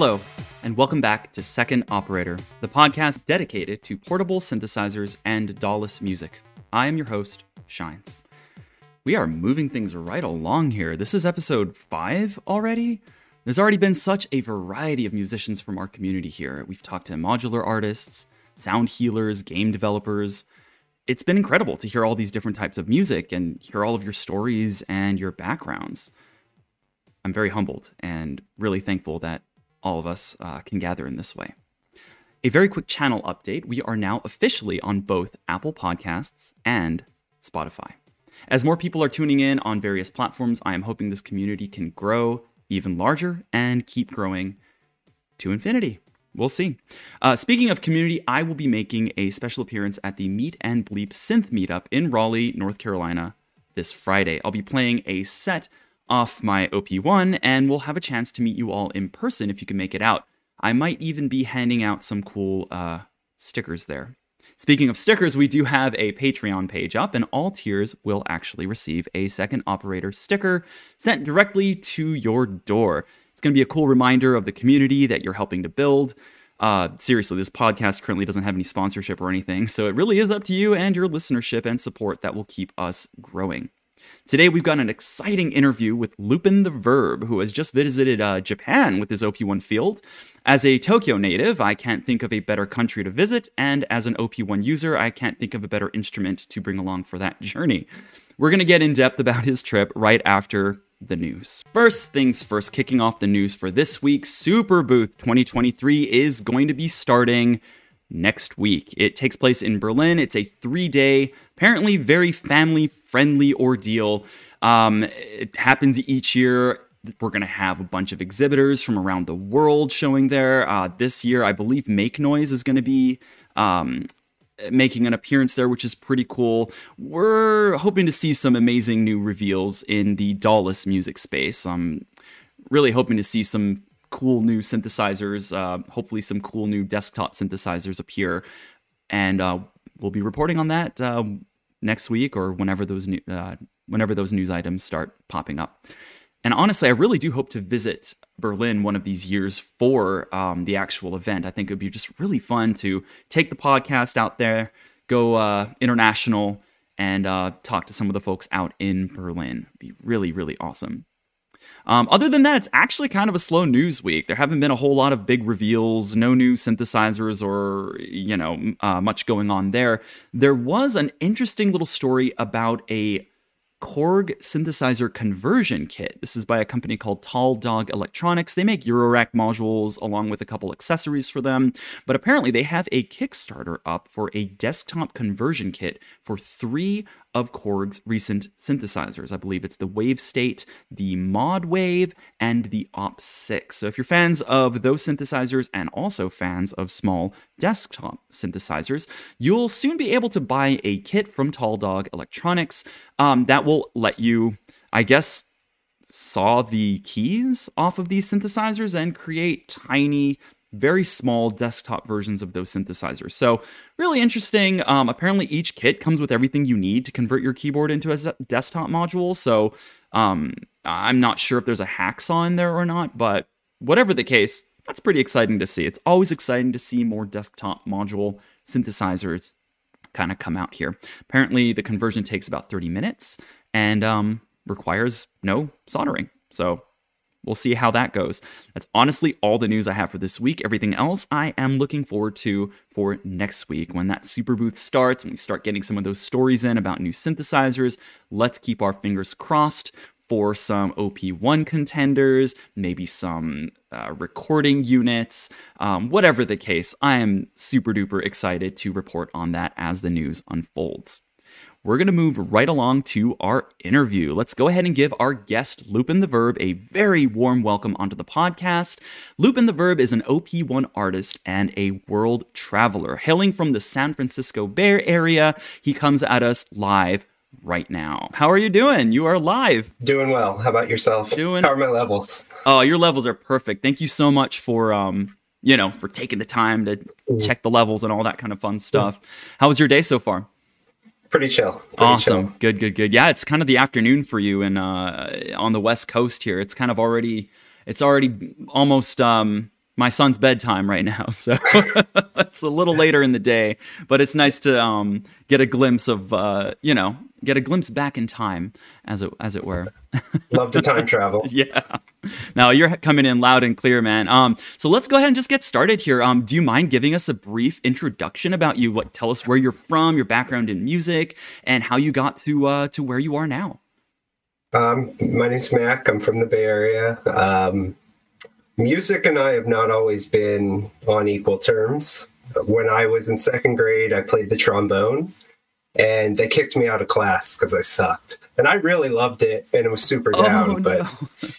Hello, and welcome back to Second Operator, the podcast dedicated to portable synthesizers and DAWless music. I am your host, Shines. We are moving things right along here. This is episode five already. There's already been such a variety of musicians from our community here. We've talked to modular artists, sound healers, game developers. It's been incredible to hear all these different types of music and hear all of your stories and your backgrounds. I'm very humbled and really thankful that all of us uh, can gather in this way. A very quick channel update we are now officially on both Apple Podcasts and Spotify. As more people are tuning in on various platforms, I am hoping this community can grow even larger and keep growing to infinity. We'll see. Uh, speaking of community, I will be making a special appearance at the Meet and Bleep Synth Meetup in Raleigh, North Carolina this Friday. I'll be playing a set off my OP1 and we'll have a chance to meet you all in person if you can make it out. I might even be handing out some cool uh, stickers there. Speaking of stickers, we do have a Patreon page up, and all tiers will actually receive a second operator sticker sent directly to your door. It's going to be a cool reminder of the community that you're helping to build. Uh, seriously, this podcast currently doesn't have any sponsorship or anything, so it really is up to you and your listenership and support that will keep us growing. Today, we've got an exciting interview with Loopintheverb, who has just visited uh, Japan with his OP1 field. As a Tokyo native, I can't think of a better country to visit, and as an OP1 user, I can't think of a better instrument to bring along for that journey. We're going to get in depth about his trip right after the news. First things first, kicking off the news for this week, Superbooth 2023 is going to be starting next week. It takes place in Berlin. It's a three day, apparently very family friendly ordeal. Um, it happens each year. We're going to have a bunch of exhibitors from around the world showing there. Uh, this year, I believe Make Noise is going to be um, making an appearance there, which is pretty cool. We're hoping to see some amazing new reveals in the DAWless music space. I'm really hoping to see some cool new synthesizers, uh, hopefully some cool new desktop synthesizers appear, and uh, we'll be reporting on that uh, next week or whenever those new, uh, whenever those news items start popping up. And honestly, I really do hope to visit Berlin one of these years for um, the actual event. I think it would be just really fun to take the podcast out there, go uh, international, and uh, talk to some of the folks out in Berlin. It'd be really, really awesome. Um, other than that, it's actually kind of a slow news week. There haven't been a whole lot of big reveals, no new synthesizers or, you know, uh, much going on there. There was an interesting little story about a Korg synthesizer conversion kit. This is by a company called Tall Dog Electronics. They make Eurorack modules along with a couple accessories for them, but apparently they have a Kickstarter up for a desktop conversion kit for three of Korg's recent synthesizers. I believe it's the wavestate, the modwave, and the opsix. So if you're fans of those synthesizers and also fans of small desktop synthesizers, you'll soon be able to buy a kit from Tall Dog Electronics um, that will let you, I guess, saw the keys off of these synthesizers and create tiny very small desktop versions of those synthesizers. So, really interesting. Um, apparently, each kit comes with everything you need to convert your keyboard into a desktop module. So, um, I'm not sure if there's a hacksaw in there or not, but whatever the case, that's pretty exciting to see. It's always exciting to see more desktop module synthesizers kind of come out here. Apparently, the conversion takes about 30 minutes and um, requires no soldering. So, We'll see how that goes. That's honestly all the news I have for this week. Everything else I am looking forward to for next week when that Superbooth starts and we start getting some of those stories in about new synthesizers. Let's keep our fingers crossed for some OP1 contenders, maybe some uh, recording units, um, whatever the case. I am super duper excited to report on that as the news unfolds we're going to move right along to our interview. Let's go ahead and give our guest, Loopintheverb, a very warm welcome onto the podcast. Loopintheverb is an OP1 artist and a world traveler. Hailing from the San Francisco Bay Area, he comes at us live right now. How are you doing? You are live. Doing well. How about yourself? Doing. How are my levels? Oh, your levels are perfect. Thank you so much for um, you know, for taking the time to mm. check the levels and all that kind of fun stuff. How was your day so far? Pretty chill. Pretty awesome. Chill. Good, good, good. Yeah, it's kind of the afternoon for you and uh, on the West Coast here. It's kind of already, it's already almost um, my son's bedtime right now, so it's a little later in the day. But it's nice to um, get a glimpse of, uh, you know, get a glimpse back in time, as it as it were. Love to time travel. yeah. Now you're coming in loud and clear, man. Um, so let's go ahead and just get started here. Um, do you mind giving us a brief introduction about you? What tell us where you're from, your background in music, and how you got to uh, to where you are now. Um, my name's Mac. I'm from the Bay Area. Um, music and I have not always been on equal terms. When I was in second grade, I played the trombone, and they kicked me out of class because I sucked. And I really loved it, and it was super down. Oh, but no.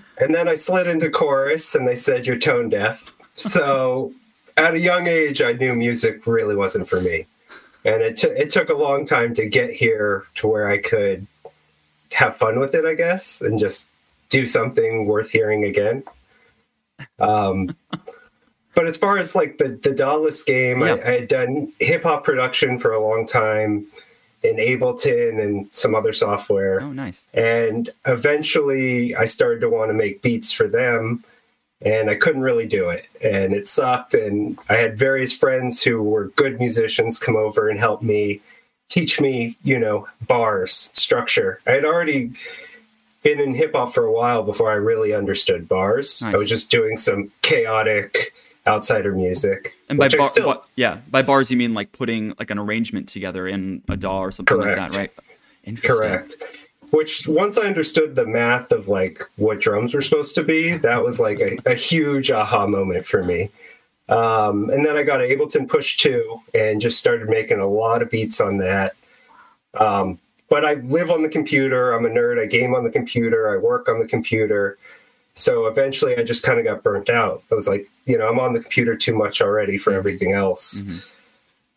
and then I slid into chorus, and they said you're tone deaf. So at a young age, I knew music really wasn't for me, and it t- it took a long time to get here to where I could have fun with it, I guess, and just do something worth hearing again. Um, but as far as like the the DAWless game, Yeah. I, I had done hip hop production for a long time in Ableton and some other software. Oh, nice. And eventually I started to want to make beats for them and I couldn't really do it. And it sucked. And I had various friends who were good musicians come over and help me teach me, you know, bars, structure. I had already been in hip hop for a while before I really understood bars. I was just doing some chaotic outsider music. And by which I bar, still, ba- yeah, by bars you mean like putting like an arrangement together in a DAW or something like that, right? Interesting. Correct. Which once I understood the math of like what drums were supposed to be, that was like a, a huge aha moment for me. Um, and then I got Ableton Push 2 and just started making a lot of beats on that. Um, but I live on the computer. I'm a nerd. I game on the computer. I work on the computer. So eventually I just kind of got burnt out. I was like, you know, I'm on the computer too much already for everything else.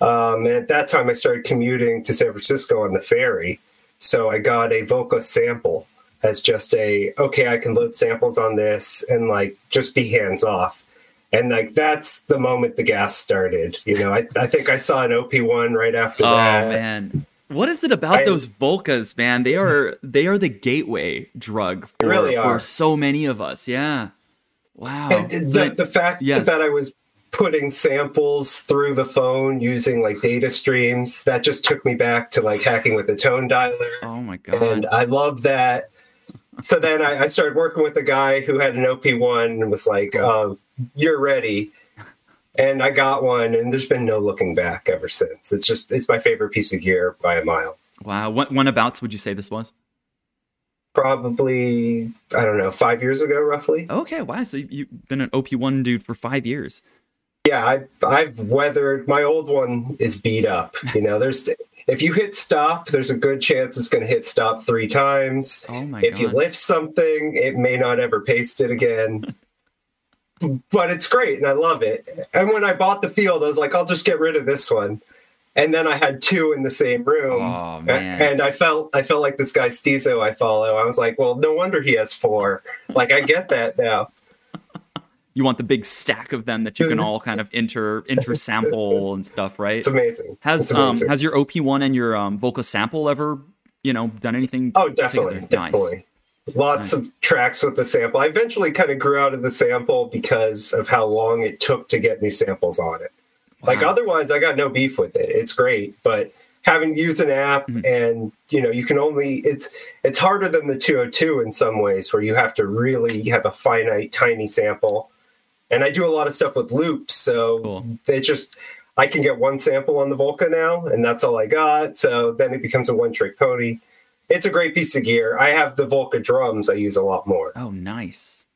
Um, and at that time, I started commuting to San Francisco on the ferry. So I got a Volca sample as just a, okay, I can load samples on this and like just be hands off. And like that's the moment the gas started. You know, I, I think I saw an OP1 right after Oh that. man. What is it about I- those Volcas, man? They are they are the gateway drug for, really for so many of us. Yeah. Wow. And So the, the fact yes. that I was putting samples through the phone using like data streams, that just took me back to like hacking with the tone dialer. oh my god. and I love that. So then I, I started working with a guy who had an OP1 and was like, uh, "You're ready," and I got one, and there's been no looking back ever since. It's just it's my favorite piece of gear by a mile. wow. what when abouts would you say this was? Probably I don't know five years ago, roughly. Okay. Wow. So you- you've been an OP1 dude for five years. Yeah, I, I've weathered my old one is beat up. You know, there's if you hit stop, there's a good chance it's going to hit stop three times. Oh my if you lift something, it may not ever paste it again. but it's great and I love it. And when I bought the field, I was like, I'll just get rid of this one. And then I had two in the same room. Oh, man. And I felt I felt like this guy Stizo I follow. I was like, well, no wonder he has four. Like I get that now. you want the big stack of them that you can all kind of inter inter sample and stuff, right? It's amazing. Has It's um has your OP1 and your um Volca sample ever, you know, done anything? Oh, definitely, together? Nice. Lots of tracks with the sample. I eventually kind of grew out of the sample because of how long it took to get new samples on it. Like otherwise, I got no beef with it. It's great, but having used an app Mhm. and you know you can only it's it's harder than the 202 in some ways where you have to really have a finite tiny sample. And I do a lot of stuff with loops, so Cool. it just I can get one sample on the Volca now, and that's all I got. So then it becomes a one trick pony. It's a great piece of gear. I have the Volca drums I use a lot more. Oh, nice,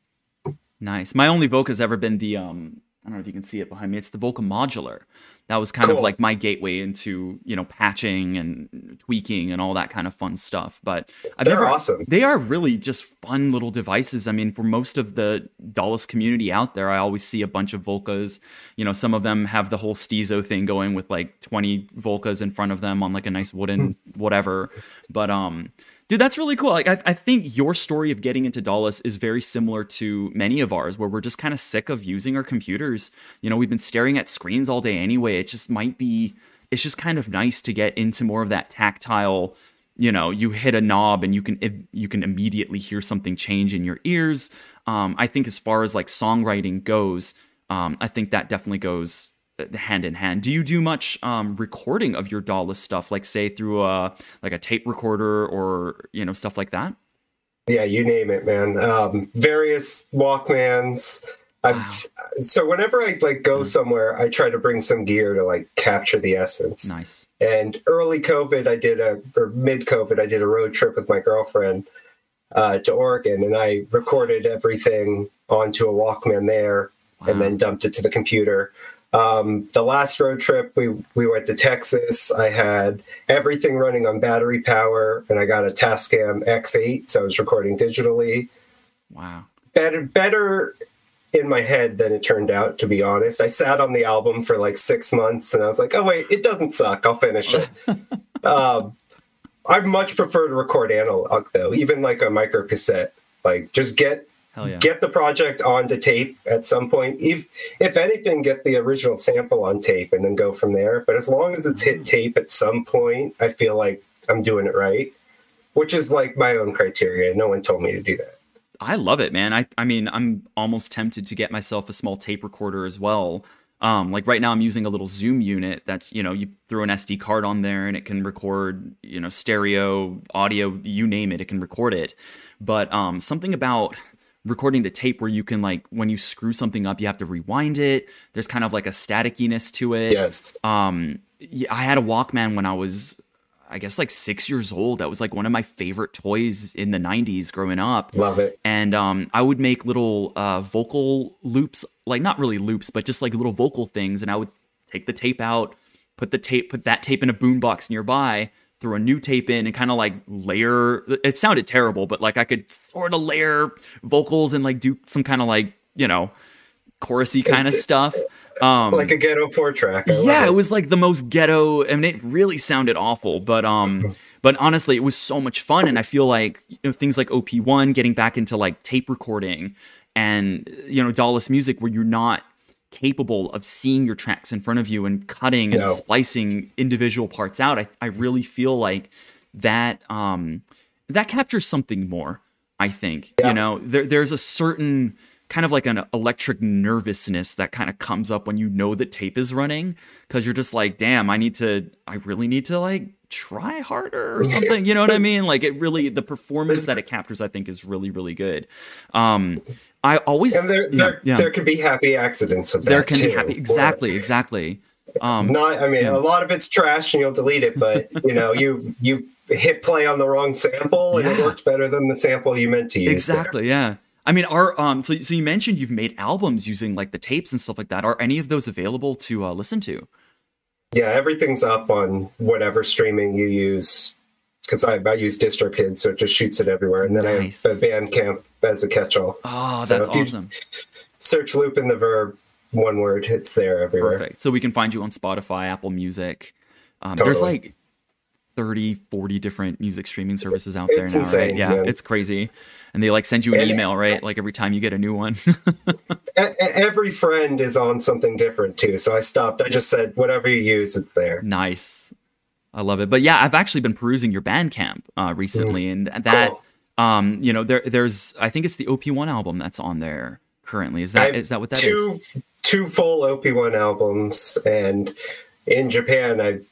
nice. My only Volca's ever been the um. I don't know if you can see it behind me. It's the Volca modular. That was kind of like my gateway into you know patching and tweaking and all that kind of fun stuff. But I've They're never. awesome. They are really just fun little devices. I mean, for most of the DAWless community out there, I always see a bunch of Volcas. You know, some of them have the whole Stizo thing going with like 20 Volcas in front of them on like a nice wooden whatever. But um, dude, that's really cool. Like, I, I think your story of getting into DAWless is very similar to many of ours, where we're just kind of sick of using our computers. You know, we've been staring at screens all day anyway. It just might be. It's just kind of nice to get into more of that tactile you know you hit a knob and you can you can immediately hear something change in your ears um, i think as far as like songwriting goes um, I think that definitely goes hand in hand. Do you do much um, recording of your DAWless stuff, like say through a like a tape recorder or you know stuff like that? Yeah, you name it, man. Um, various Walkmans. Wow. So whenever I like go mm. somewhere, I try to bring some gear to like capture the essence. Nice. And early COVID, I did a or mid COVID, I did a road trip with my girlfriend uh, to Oregon, and I recorded everything onto a Walkman there, wow. and then dumped it to the computer. Um, the last road trip, we we went to Texas. I had everything running on battery power, and I got a Tascam X8, so I was recording digitally. Wow. Better, better in my head than it turned out. To be honest, I sat on the album for like six months, and I was like, "Oh wait, it doesn't suck. I'll finish it." um, I much prefer to record analog though, even like a micro cassette. Like, just get yeah. Get the project onto tape at some point. If if anything, get the original sample on tape and then go from there. But as long as it's hit mm. tape at some point, I feel like I'm doing it right, which is like my own criteria. No one told me to do that. I love it, man. I I mean, I'm almost tempted to get myself a small tape recorder as well. Um, like right now, I'm using a little Zoom unit that's you know you throw an SD card on there and it can record you know stereo, audio, you name it, it can record it. But um, something about recording the tape where you can like when you screw something up you have to rewind it. There's kind of like a staticiness to it. Yes. Um i had a walkman when i was i guess like six years old. That was like one of my favorite toys in the 90s growing up. Love it. And um i would make little uh vocal loops like not really loops but just like little vocal things. And i would take the tape out put the tape put that tape in a boombox nearby throw a new tape in and kind of like layer it sounded terrible but like i could sort of layer vocals and like do some kind of like you know chorusy kind of stuff um like a ghetto four track yeah it. it was like the most ghetto I mean it really sounded awful but um but honestly it was so much fun and i feel like you know things like op1 getting back into like tape recording and you know DAWless music where you're not capable of seeing your tracks in front of you and cutting and no. splicing individual parts out. I, I really feel like that um, that captures something more. I think yeah. you know there, there's a certain kind of like an electric nervousness that kind of comes up when you know that tape is running because you're just like, damn, I need to, I really need to like try harder or something. You know what I mean? Like it really, the performance that it captures, I think, is really, really good. Um, I always and there there, yeah. there can be happy accidents with that. There can too, be happy exactly, exactly. Um, not I mean yeah. a lot of it's trash and you'll delete it, but you know, you you hit play on the wrong sample and it worked better than the sample you meant to use. Exactly, there. yeah. I mean, are um so so you mentioned you've made albums using like the tapes and stuff like that. Are any of those available to uh, listen to? Yeah, everything's up on whatever streaming you use because I, I use DistroKid, so it just shoots it everywhere. And then nice. I have Bandcamp as a catch-all. Oh, so that's awesome. Search Loopintheverb, one word, it's there everywhere. Perfect. So we can find you on Spotify, Apple Music. Um, totally. There's like 30, 40 different music streaming services out it's there now, insane, right? Yeah, man. it's crazy. And they like send you an and, email, right? Like every time you get a new one. every friend is on something different too. So I stopped. I just said, whatever you use, it's there. Nice. I love it. But yeah, I've actually been perusing your Bandcamp uh, recently, mm. and that cool. Um, you know, there there's I think it's the OP1 album that's on there currently. Is that is that what that two, is? Two full OP1 albums, and in Japan, I've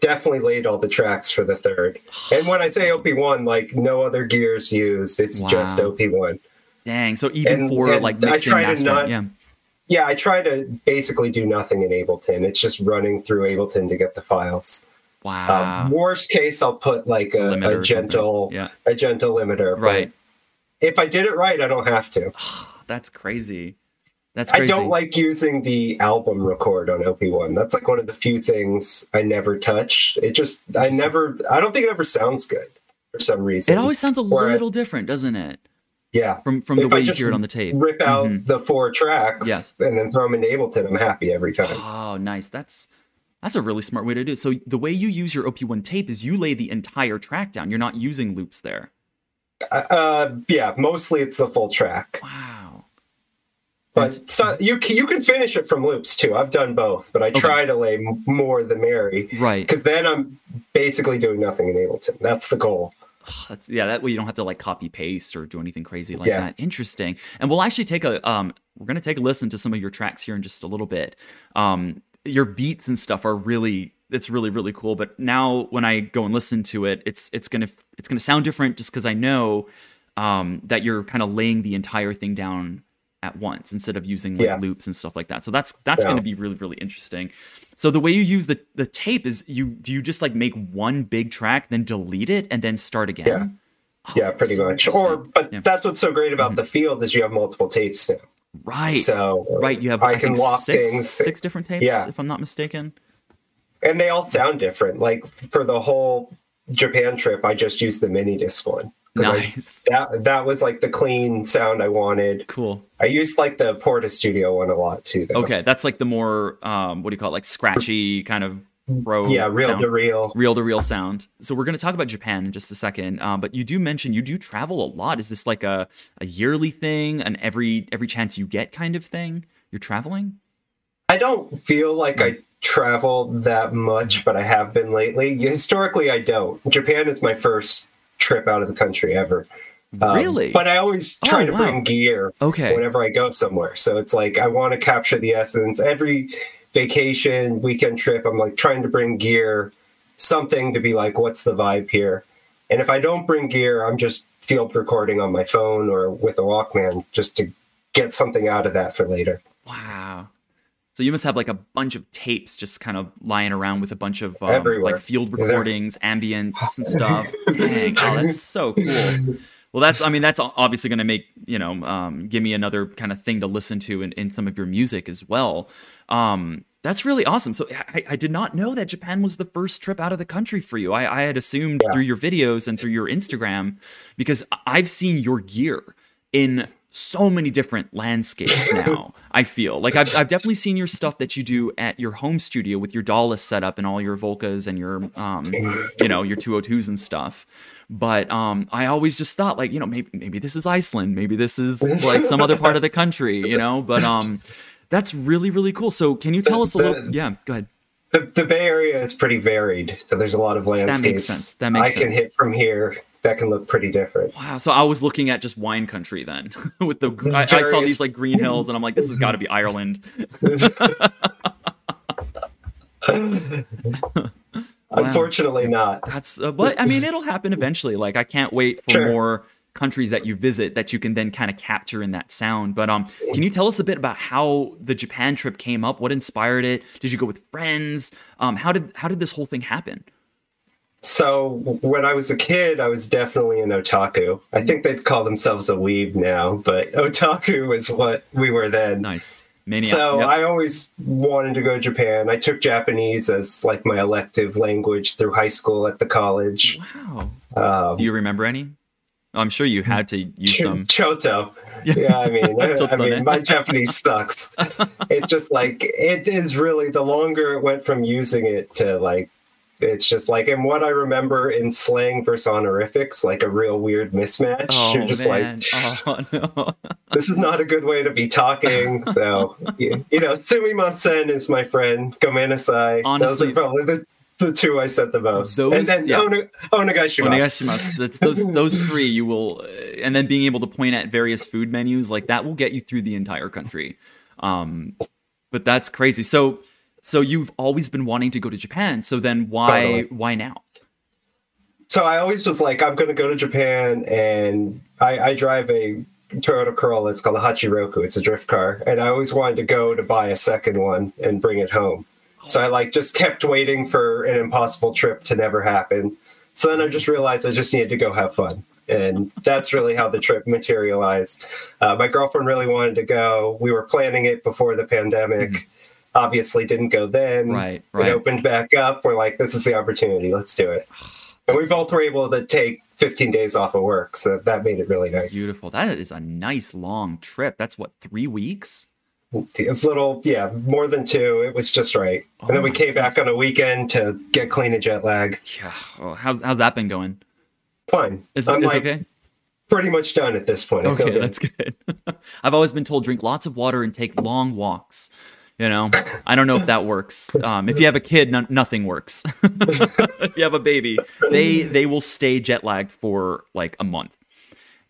definitely laid all the tracks for the third. And when I say OP1, like no other gears used, it's wow. just OP1. Dang! So even and, for and like mixing, I try to not, yeah. Yeah, I try to basically do nothing in Ableton. It's just running through Ableton to get the files. Wow. Um, worst case, I'll put like a, a gentle, yeah. a gentle limiter. Right. If I did it right, I don't have to. That's crazy. That's crazy. I don't like using the album record on OP1. That's like one of the few things I never touched. It just, I never, I don't think it ever sounds good for some reason. It always sounds a little I, different, doesn't it? Yeah. From from the way you hear it on the tape. Rip out mm-hmm. the four tracks yes. and then throw them in Ableton. I'm happy every time. Oh, nice. That's that's a really smart way to do it. So the way you use your OP1 tape is you lay the entire track down. You're not using loops there. Uh, uh yeah, mostly it's the full track. Wow. But so, you you can finish it from loops too. I've done both, but I okay. try to lay more the merry. Right. Because then I'm basically doing nothing in Ableton. That's the goal. That's yeah. That way you don't have to like copy paste or do anything crazy like Yeah. that. Interesting. And we'll actually take a um. We're gonna take a listen to some of your tracks here in just a little bit. Um, your beats and stuff are really. It's really really cool. But now when I go and listen to it, it's it's gonna it's gonna sound different just because I know um that you're kind of laying the entire thing down at once instead of using like Yeah. loops and stuff like that. So that's that's Yeah. going to be really really interesting. So the way you use the the tape is you do you just like make one big track then delete it and then start again? Yeah. Oh, yeah, pretty so much. Or, but that's what's so great about the field is you have multiple tapes now. Right. So right, you have I, I, can lock six, things, six different tapes Yeah. if I'm not mistaken. and they all sound different. Like for the whole Japan trip, I just used the mini disc one. 'Cause I- Nice. that that was like the clean sound I wanted. Cool. I used like the Portastudio one a lot too. Though. Okay, that's like the more um what do you call it? Like scratchy kind of pro Yeah, real sound. to real. real to real sound. So we're going to talk about Japan in just a second. Um, but you do mention you do travel a lot. Is this like a, a yearly thing, an every every chance you get kind of thing? You're traveling. I don't feel like I travel that much, but I have been lately. Historically, I don't. Japan is my first trip out of the country ever. Um, Really? But I always try Oh, to wow. bring gear Okay. whenever I go somewhere. So it's like I want to capture the essence. Every vacation, weekend trip, I'm like trying to bring gear, something to be like, what's the vibe here? And if I don't bring gear, I'm just field recording on my phone or with a Walkman just to get something out of that for later. Wow. So you must have like a bunch of tapes just kind of lying around with a bunch of um, like field Yeah, recordings, ambience and stuff. Dang, oh, that's so cool. Well, that's I mean that's obviously going to make you know um, give me another kind of thing to listen to in, in some of your music as well. Um, that's really awesome. So I, I did not know that Japan was the first trip out of the country for you. I, I had assumed Yeah. through your videos and through your Instagram because I've seen your gear in so many different landscapes now. I feel like I've, I've definitely seen your stuff that you do at your home studio with your DAWless setup and all your Volcas and your um, you know your 202s and stuff. But um, I always just thought like you know maybe maybe this is Iceland, maybe this is like some other part of the country, you know. But um, that's really really cool. So can you tell us a little? Yeah, go ahead. The, the Bay Area is pretty varied, so there's a lot of landscapes. That makes sense. That makes sense. I can hit from here. That can look pretty different. Wow. So I was looking at just wine country then with the I, I saw these like green hills and I'm like this has got to be Ireland. Unfortunately, not. That's uh, but I mean it'll happen eventually. Like I can't wait for Sure. more countries that you visit that you can then kind of capture in that sound. But um can you tell us a bit about how the Japan trip came up? What inspired it? Did you go with friends? Um how did how did this whole thing happen? So when I was a kid, I was definitely an otaku. I think they'd call themselves a weeb now, but otaku is what we were then. Nice. Maniac. So Yep. I always wanted to go to Japan. I took Japanese as like my elective language through high school at the college. wow. Um, Do you remember any? I'm sure you had to use Ch- some. Choto. Yeah, I mean, I, I mean, my Japanese sucks. It's just like it is really the longer it went from using it to like, it's just like, and what I remember in slang versus honorifics, like a real weird mismatch. Oh You're just man. like, oh no. this is not a good way to be talking. So, you, you know, Sumimasen is my friend. Gomenasai. Honestly- those are probably the, the two I said the most. Those- and then yeah. Onegaishimasu. Onegaishimasu. That's those those three you will, and then being able to point at various food menus like that will get you through the entire country. Um, but that's crazy. So so you've always been wanting to go to Japan. So then why Totally. why now? So I always was like, I'm going to go to Japan, and I, I drive a Toyota Corolla. It's called a Hachiroku. It's a drift car, and I always wanted to go to buy a second one and bring it home. So I like just kept waiting for an impossible trip to never happen. So then I just realized I just needed to go have fun, and that's really how the trip materialized. Uh, my girlfriend really wanted to go. We were planning it before the pandemic. Obviously, didn't go then. Right, It opened back up. We're like, this is the opportunity. Let's do it. And we both were able to take 15 days off of work, so that made it really nice. Beautiful. That is a nice long trip. That's what three weeks. It's a little, yeah, more than two. It was just right. Oh and then we my came back on a weekend to get clean of jet lag. Yeah. Oh, how's how's that been going? Fine. Is I'm is like okay? pretty much done at this point. Okay, good. that's good. I've always been told drink lots of water and take long walks You know, I don't know if that works. Um, if you have a kid, no- nothing works. if you have a baby, they they will stay jet lagged for like a month.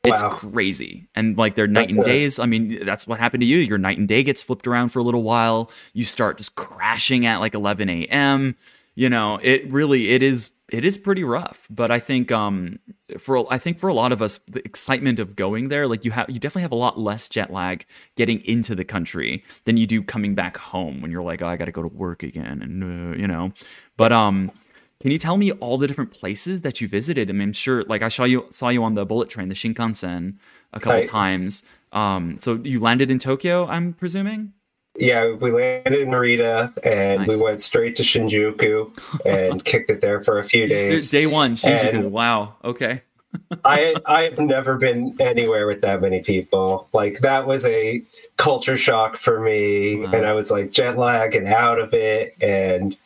It's Wow. crazy. And like their night That's and days, I mean, that's what happened to you. Your night and day gets flipped around for a little while. You start just crashing at like 11 a.m. You know, it really it is it is pretty rough. But I think um for I think for a lot of us, the excitement of going there, like you have you definitely have a lot less jet lag getting into the country than you do coming back home when you're like, oh, I got to go to work again, and uh, you know. But um, can you tell me all the different places that you visited? I mean, I'm sure, like I saw you saw you on the bullet train, the Shinkansen, a couple Right. times. Um, so you landed in Tokyo, I'm presuming. Yeah, we landed in Narita and Nice. we went straight to Shinjuku and kicked it there for a few days. Day one, Shinjuku. And- wow. Okay. I I've never been anywhere with that many people. Like that was a culture shock for me, Wow. and I was like jet lag and out of it, and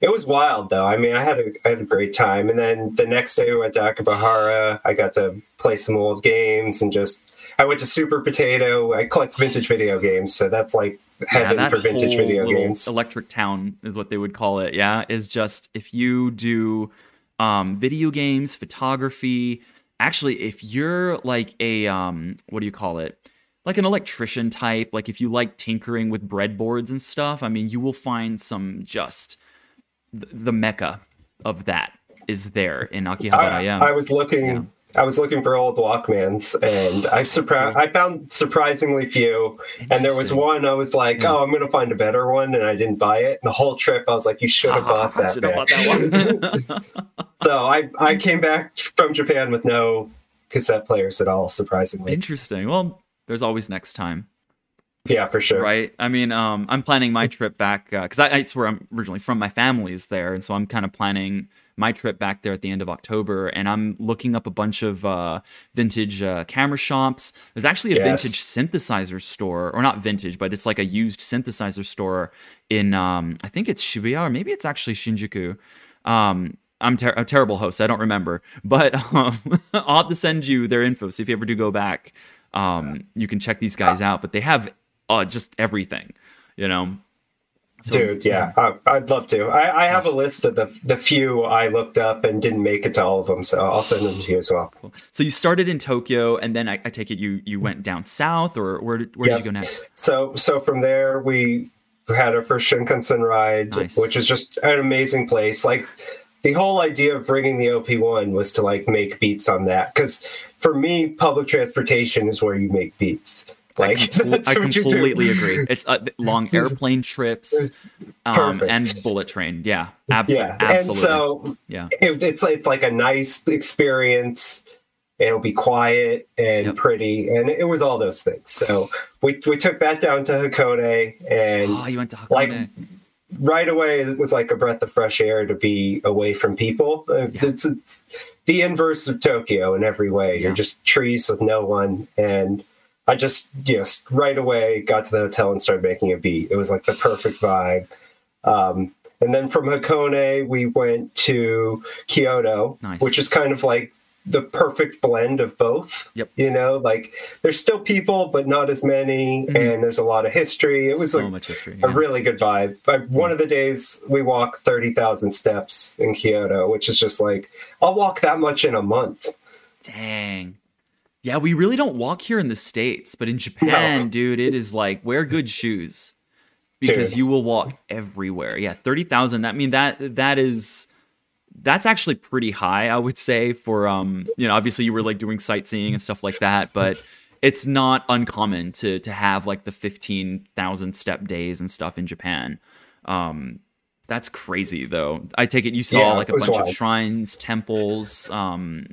it was wild though. I mean, I had a I had a great time, and then the next day we went to Akihabara. I got to play some old games and just I went to Super Potato. I collect vintage video games, so that's like heaven that for vintage video games. Electric Town is what they would call it. Yeah, is just if you do um, video games, photography. Actually, if you're like a um, what do you call it? Like an electrician type. Like if you like tinkering with breadboards and stuff. I mean, you will find some just the mecca of that is there in Akihabara. I, yeah. I was looking. Yeah. I was looking for old Walkmans, and I surprised. I found surprisingly few. And there was one I was like, Yeah. "Oh, I'm going to find a better one," and I didn't buy it. The whole trip, I was like, "You should have ah, bought that." should have bought that one. so I I came back from Japan with no cassette players at all. Surprisingly, Interesting. Well, there's always next time. Yeah, for sure. right? I mean, um, I'm planning my trip back because I it's where I'm originally from. My family's there, and so I'm kind of planning my trip back there at the end of October. And I'm looking up a bunch of uh, vintage uh, camera shops. There's actually a Yes. vintage synthesizer store, or not vintage, but it's like a used synthesizer store in um, I think it's Shibuya, or maybe it's actually Shinjuku. Um, I'm ter- a terrible host. I don't remember, but um, I'll have to send you their info. So if you ever do go back, um, you can check these guys out. But they have uh, just everything, you know. So, Dude, yeah, I'd love to. I, I have a list of the the few I looked up and didn't make it to all of them, so I'll send them to you as well. So you started in Tokyo, and then I, I take it you you went down south, or where did, where Yep. did you go next? So so from there we had our first Shinkansen ride, Nice. which is just an amazing place. Like the whole idea of bringing the OP1 was to like make beats on that because for me, public transportation is where you make beats. Like I, compl- I what you do. completely agree. It's uh, long airplane trips um, and bullet train. Yeah, abs- Yeah, absolutely. and so yeah, it, it's it's like a nice experience. It'll be quiet and Yep. pretty, and it was all those things. So we we took that down to Hakone, and oh, you went to Hakone. like right away it was like a breath of fresh air to be away from people it's, it's, it's the inverse of tokyo in every way Yeah. you're just trees with no one and i just you know right away got to the hotel and started making a beat it was like the perfect vibe um, and then from hakone we went to kyoto Nice. which is kind of like the perfect blend of both Yep. you know like there's still people but not as many and there's a lot of history it was Mm-hmm. so like much history. a really good vibe. I, one of the days we walked 30,000 steps in Kyoto, which is just like, I'll walk that much in a month. Dang. Yeah, we really don't walk here in the States, but in Japan, dude, it is like wear good shoes. Because Dude. you will walk everywhere. Yeah, thirty thousand. That I mean that that is that's actually pretty high, I would say, for um, you know, obviously you were like doing sightseeing and stuff like that, but it's not uncommon to to have like the fifteen thousand step days and stuff in Japan. Um that's crazy though. I take it you saw Yeah, like a bunch of shrines, temples, um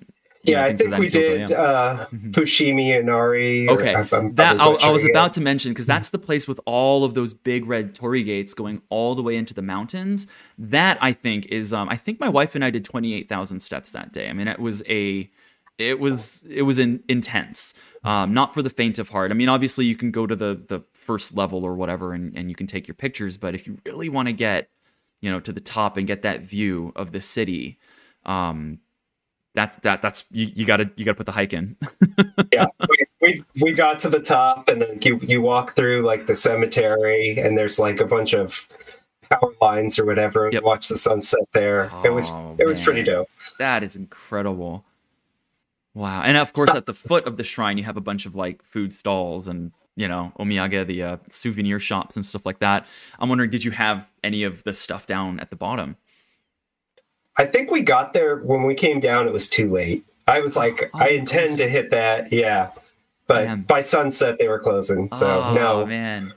Yeah, I think we did uh, Fushimi Inari. or- Okay, I'm- I'm that I, I was about to mention because that's the place with all of those big red torii gates going all the way into the mountains. That I think is, um, I think my wife and I did twenty eight thousand steps that day. I mean, it was a, it was it was in, intense. Um, not for the faint of heart. I mean, obviously you can go to the the first level or whatever, and, and you can take your pictures. But if you really want to get, you know, to the top and get that view of the city, um, that that that's you, you gotta you gotta put the hike in. yeah, we, we we got to the top, and then you you walk through like the cemetery, and there's like a bunch of power lines or whatever. Yep. Watch the sunset there. it was Oh, it was pretty dope. That is incredible. Wow. And of course, at the foot of the shrine, you have a bunch of like food stalls and, you know, omiyage, the uh, souvenir shops and stuff like that. I'm wondering, did you have any of the stuff down at the bottom? I think we got there when we came down. It was too late. I was like, Oh, I intend to hit that, yeah. But by sunset, they were closing. So oh, no, man.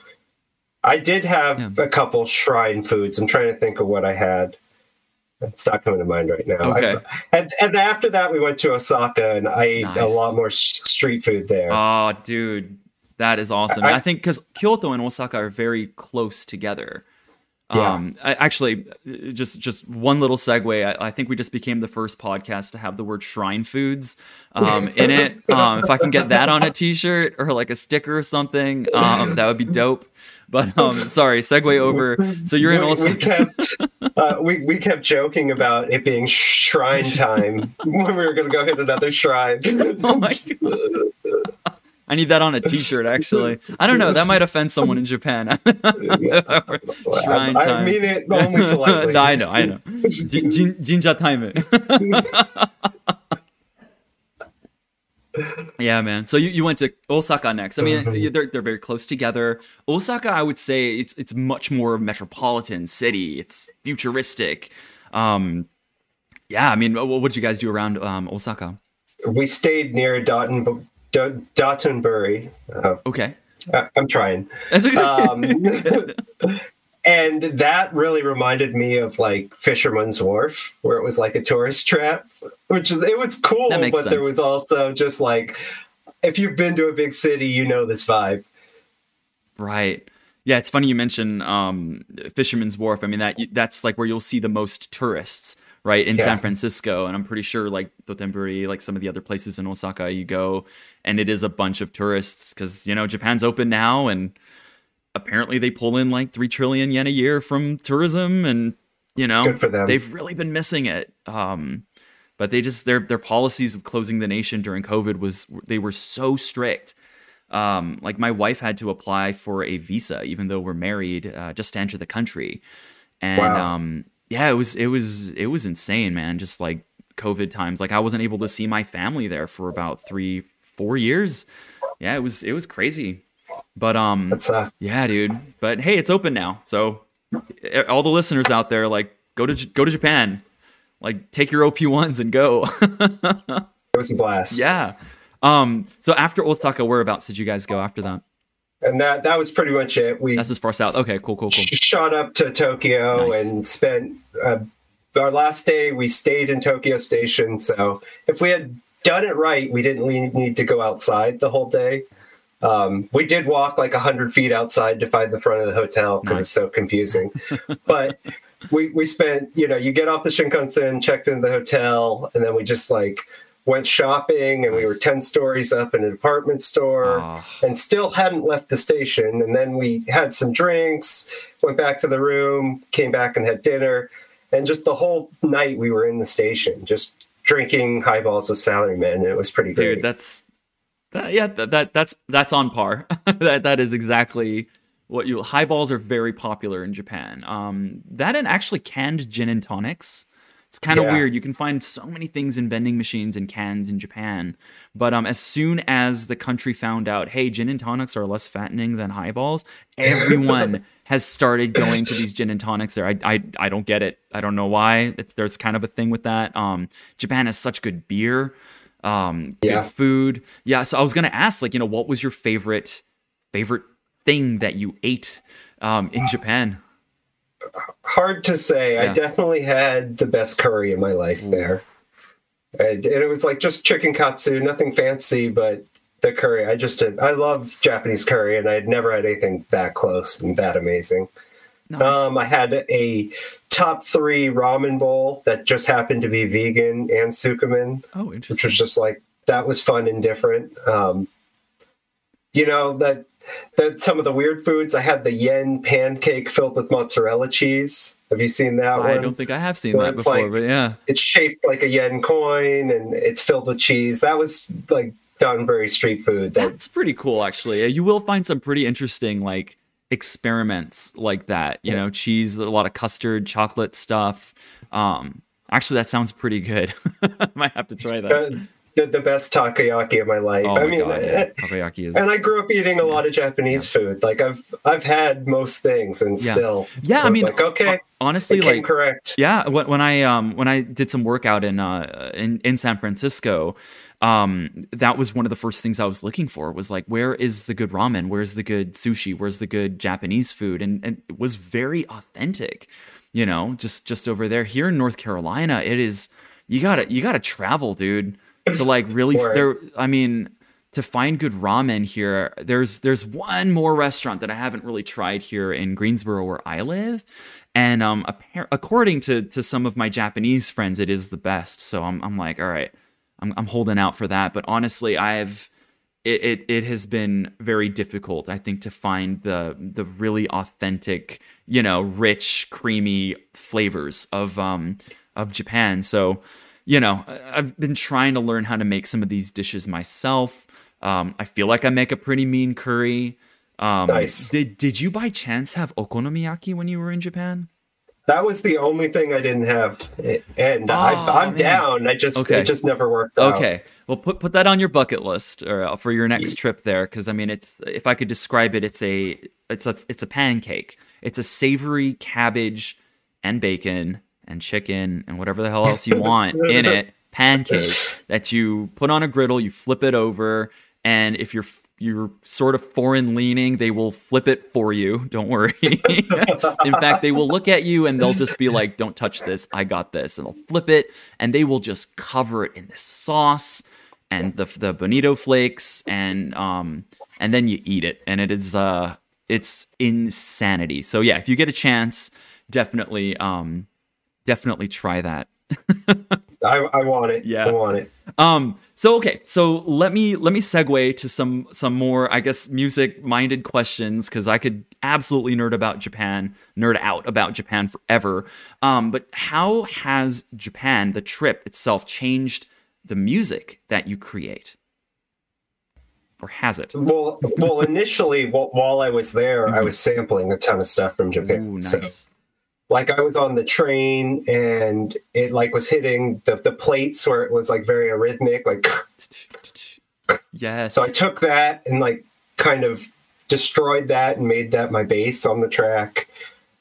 I did have Yeah. a couple shrine foods. I'm trying to think of what I had. It's not coming to mind right now. Okay. I- and, and after that, we went to Osaka, and I ate a lot more street food there. Oh, dude. That is awesome. I- I, think because Kyoto and Osaka are very close together. Yeah. Um, I, actually, uh, just just one little segue. I, I think we just became the first podcast to have the word shrine foods um, in it. Um, if I can get that on a T-shirt or like a sticker or something, um, that would be dope. But um, sorry, segue over. So you're in we, we kept uh, we, we kept joking about it being shrine time when we were going to go hit another shrine. Oh my God. I need that on a T-shirt. Actually, I don't know. That might offend someone in Japan. Shrine I, I mean it only politely. I know, I know. Jin- jin- Jinja time. yeah, man. So you, you went to Osaka next. I mean, they're they're very close together. Osaka, I would say it's it's much more of a metropolitan city. It's futuristic. Um, yeah, I mean, what did you guys do around um, Osaka? We stayed near Dotten, Do- Dotonbori. Uh, Okay, I- I'm trying. okay. Um, and that really reminded me of like Fisherman's Wharf, where it was like a tourist trap, which is it was cool, but makes there was also just like if you've been to a big city, you know this vibe. Right. Yeah, it's funny you mention um, Fisherman's Wharf. I mean that that's like where you'll see the most tourists, right, in Yeah. San Francisco, and I'm pretty sure like Dotonbori, like some of the other places in Osaka, you go, and it is a bunch of tourists because you know Japan's open now, and apparently they pull in like three trillion yen a year from tourism, and you know Good for them. they've really been missing it. Um, but they just their their policies of closing the nation during COVID was they were so strict um, like my wife had to apply for a visa even though we're married uh, just to enter the country and Wow. um, yeah it was it was it was insane man just like covid times. Like i wasn't able to see my family there for about three four years. Yeah it was it was crazy. But um yeah dude. But hey it's open now. So all the listeners out there like go to go to japan. Like take your op1s and go. It was a blast. yeah. Um so after osaka whereabouts did you guys go after that and that that was pretty much it. We That's as far south. Okay, cool, cool, cool. shot up to Tokyo Nice. and spent uh, our last day. We stayed in Tokyo Station. So if we had done it right, we didn't need to go outside the whole day. Um, we did walk like hundred feet outside to find the front of the hotel because Nice. it's so confusing. but we we spent you know you get off the Shinkansen, checked into the hotel, and then we just like went shopping and we were 10 stories up in a department store Ah. and still hadn't left the station. And then we had some drinks, went back to the room, came back and had dinner. And just the whole night we were in the station, just drinking highballs with salarymen. And it was pretty great. dude that's that, yeah that, that that's that's on par that that is exactly what you highballs are very popular in japan um that and actually canned gin and tonics it's kind of Yeah. weird. You can find so many things in vending machines and cans in japan but um as soon as the country found out hey gin and tonics are less fattening than highballs everyone has started going to these gin and tonics there. I i, I don't get it. I don't know why. It's, there's kind of a thing with that. Um japan has such good beer um good food. Yeah so i was gonna ask like you know what was your favorite favorite thing that you ate um in japan Hard to say. Yeah. I definitely had the best curry in my life there. And, and it was like just chicken katsu, nothing fancy, but the curry. I just did. I love Japanese curry, and I'd never had anything that close and that amazing. Nice. Um, I had a top three ramen bowl that just happened to be vegan and tsukemen, oh interesting. which was just like that was fun and different. Um, you know that the, some of the weird foods. I had the yen pancake filled with mozzarella cheese. Have you seen that I one? don't think I have seen Where that before, like- but yeah. It's shaped like a yen coin and it's filled with cheese. That was like Dunbury street food. That That's pretty cool, actually. You will find some pretty interesting like experiments like that. You know, cheese, a lot of custard, chocolate stuff. Um, actually, that sounds pretty good. I might have to try that. The, the, best takoyaki of my life. Oh I mean, god, yeah. takoyaki is. and I grew up eating a lot of Japanese food. Like I've I've had most things, and Yeah. still, Yeah, I was mean, like okay, honestly, like correct. Yeah, when, when I um when I did some workout in uh in in San Francisco, um that was one of the first things I was looking for was like where is the good ramen, where's the good sushi, where's the good Japanese food, and and it was very authentic, you know, just just over there. Here in North Carolina, it is you gotta you gotta travel, dude, to like really there. I mean. To find good ramen here, there's there's one more restaurant that I haven't really tried here in Greensboro where I live, and um appar- according to to some of my japanese friends it is the best so i'm, I'm like all right I'm, I'm holding out for that but honestly i've it, it it has been very difficult i think to find the the really authentic you know rich creamy flavors of um of japan so you know i've been trying to learn how to make some of these dishes myself um i feel like i make a pretty mean curry um, Nice. Did Did you by chance have okonomiyaki when you were in Japan? That was the only thing I didn't have, and Oh, I, I'm man. down. I just Okay. it just never worked out. Okay, well put put that on your bucket list or uh, for your next trip there, because I mean, it's if I could describe it, it's a it's a it's a pancake. It's a savory cabbage and bacon and chicken and whatever the hell else you want in it pancake that you put on a griddle. You flip it over, and if you're you're sort of foreign leaning, they will flip it for you. Don't worry. in fact, they will look at you and they'll just be like, "Don't touch this. I got this." And they'll flip it, and they will just cover it in this sauce and the the bonito flakes, and um, and then you eat it, and it is uh, it's insanity. So yeah, if you get a chance, definitely um, definitely try that. I, I want it. Yeah. I want it. Um, so okay, so let me let me segue to some some more, I guess, music minded questions because I could absolutely nerd about Japan, nerd out about Japan forever. Um, but how has Japan, the trip itself, changed the music that you create, or has it? Well, well, initially, while I was there, I was sampling a ton of stuff from Japan. Mm-hmm. Ooh, So, nice. Like, I was on the train, and it like was hitting the the plates where it was like very arrhythmic, like. Yes. So I took that and like kind of destroyed that and made that my bass on the track.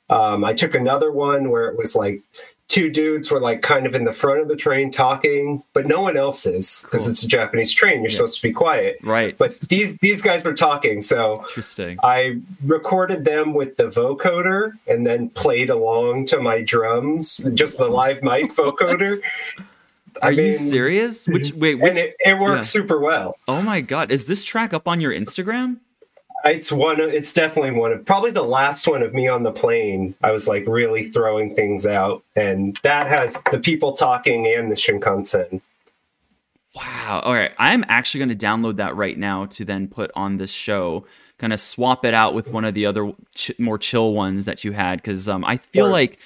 Um, I took another one where it was like two dudes were like kind of in the front of the train talking, but no one else is because Cool. it's a Japanese train. You're supposed to be quiet. right. But these these guys were talking, so Interesting. I recorded them with the vocoder and then played along to my drums, just the live mic vocoder. Are I you serious? Which wait? Which, And it, it works Yeah. super well. oh my god! Is this track up on your Instagram? It's one. of- It's definitely one of probably the last one of me on the plane. I was like really throwing things out, and that has the people talking and the Shinkansen. Wow. All right. I'm actually going to download that right now to then put on this show. Kind of swap it out with one of the other ch- more chill ones that you had because um, I feel Sure. like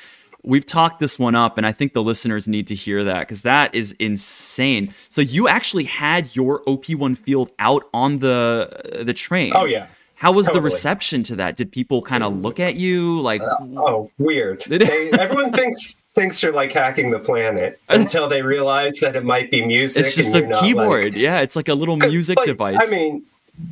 we've talked this one up, and I think the listeners need to hear that because that is insane. So you actually had your OP1 field out on the the train. Oh yeah. How was the reception to that? Did people kind of look at you like? Uh, oh, weird. They, everyone thinks thinks you're like hacking the planet until they realize that it might be music. it's just a you're like- keyboard. yeah, it's like a little music like, device. I mean,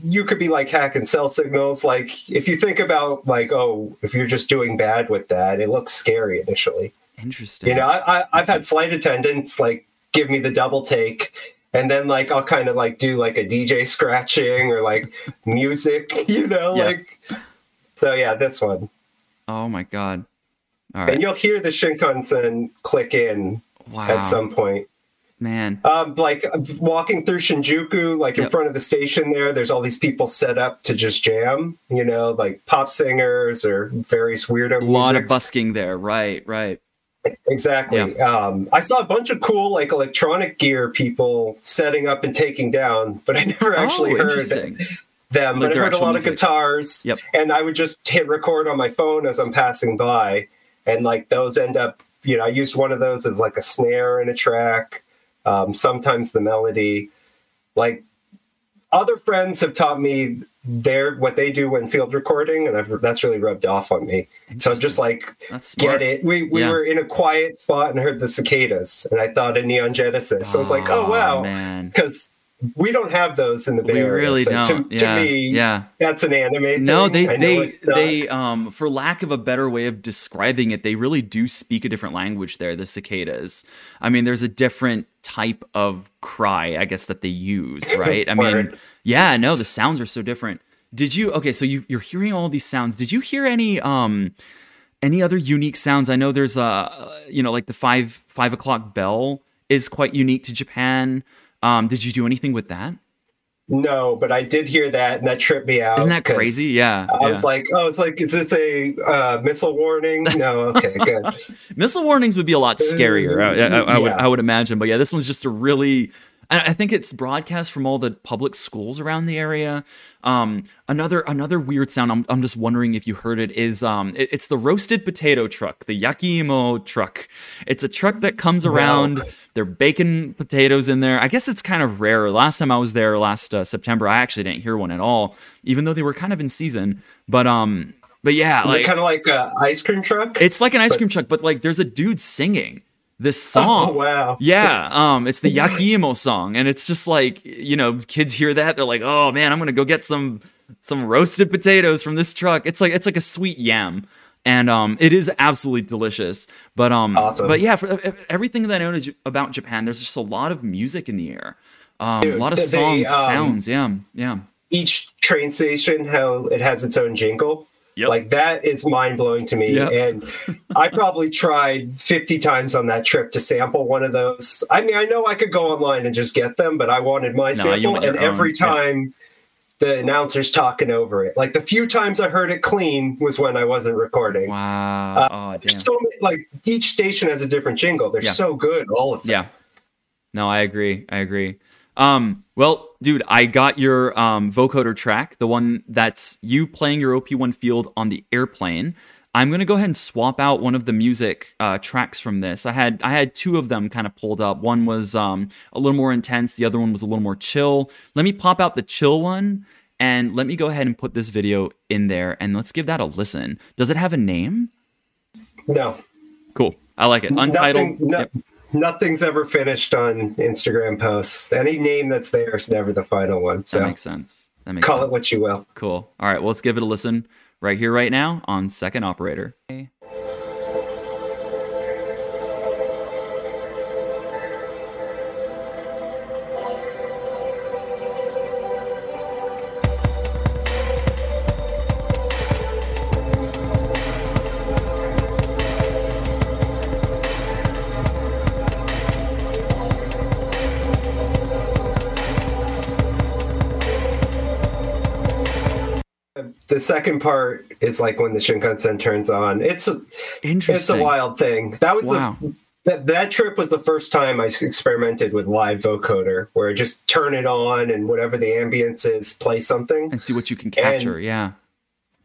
you could be like hacking cell signals. Like if you think about like, oh, if you're just doing bad with that, it looks scary initially. Interesting. You know, I, I, I've had flight attendants like give me the double take, and then like I'll kind of like do like a DJ scratching or like music. You know, Yeah. like so. Yeah, this one, oh my god. All right. and you'll hear the Shinkansen click in Wow. at some point. Man. Um, like walking through Shinjuku, like in front of the station there, there's all these people set up to just jam, you know, like pop singers or various weirdo A lot of busking there. Right, right. Exactly. Um, I saw a bunch of cool like electronic gear people setting up and taking down, but I never actually oh, heard them, Like but I heard a lot music. of guitars. Yep. And I would just hit record on my phone as I'm passing by, and like those end up. You know, I used one of those as like a snare in a track. Um, sometimes the melody, like other friends have taught me their what they do when field recording, and I've, that's really rubbed off on me. So I'm just like get it. We we Yeah. were in a quiet spot and heard the cicadas, and I thought of Neon Genesis. So I was like, oh wow, because we don't have those in the Bay We Area. really So don't. To, to yeah. me, yeah. that's an anime. No, thing. they they they um for lack of a better way of describing it, they really do speak a different language there, the cicadas. I mean, there's a different type of cry, I guess that they use, right? I mean, yeah, no, the sounds are so different. Did you Okay, so you you're hearing all these sounds. Did you hear any um any other unique sounds? I know there's a you know, like the 5 5 o'clock bell is quite unique to Japan. Um, did you do anything with that? No, but I did hear that, and that tripped me out. Isn't that crazy? Yeah. I yeah. was like, oh, it's like, is this a uh, missile warning? No, okay, good. Missile warnings would be a lot scarier. I, I, I would, I would imagine. But yeah, this one's just a really. I I think it's broadcast from all the public schools around the area. Um, another another weird sound. I'm, I'm just wondering if you heard it. Is um, it- it's the roasted potato truck, the yakiimo truck. It's a truck that comes around. They're baking potatoes in there. I guess it's kind of rare. Last time I was there last uh, September, I actually didn't hear one at all, even though they were kind of in season. But um, but yeah, Is like it kind of like a ice cream truck? it's like an ice cream truck, but like there's a dude singing this song. oh wow. Yeah, um, it's the Yakiimo song, and it's just like you know, kids hear that they're like, "Oh man, I'm gonna go get some some roasted potatoes from this truck." It's like it's like a sweet yam, and um, it is absolutely delicious. But um, Awesome. but yeah, for everything that I know about Japan, there's just a lot of music in the air, um, a lot of they, songs, um, sounds. Yeah, yeah. Each train station, how it has its own jingle. Yep. Like that is mind blowing to me. Yep. And I probably tried 50 times on that trip to sample one of those. I mean, I know I could go online and just get them, but I wanted my you sample. want And every own, yeah. time the announcer's talking over it, like the few times I heard it clean was when I wasn't recording. Wow. Uh, oh damn. So many, like each station has a different jingle. They're Yeah. so good, all of them. Yeah. No, I agree. I agree. Um, well, dude, I got your um, vocoder track, the one that's you playing your OP1 field on the airplane. I'm gonna go ahead and swap out one of the music uh, tracks from this. I had I had two of them kind of pulled up. One was um, a little more intense. The other one was a little more chill. Let me pop out the chill one, and let me go ahead and put this video in there, and let's give that a listen. Does it have a name? No, Cool. I like it. Untitled. Nothing, no, Yep. Nothing's ever finished on Instagram posts. Any name that's there is never the final one. That So makes sense. That makes call sense. it what you will. Cool. All right, well, let's give it a listen right here, right now on Second Operator. The second part is like when the Shinkansen turns on. It's a Interesting. it's a wild thing. That was Wow. the that that trip was the first time I experimented with live vocoder, where I just turn it on and whatever the ambience is, play something. And see what you can capture. yeah.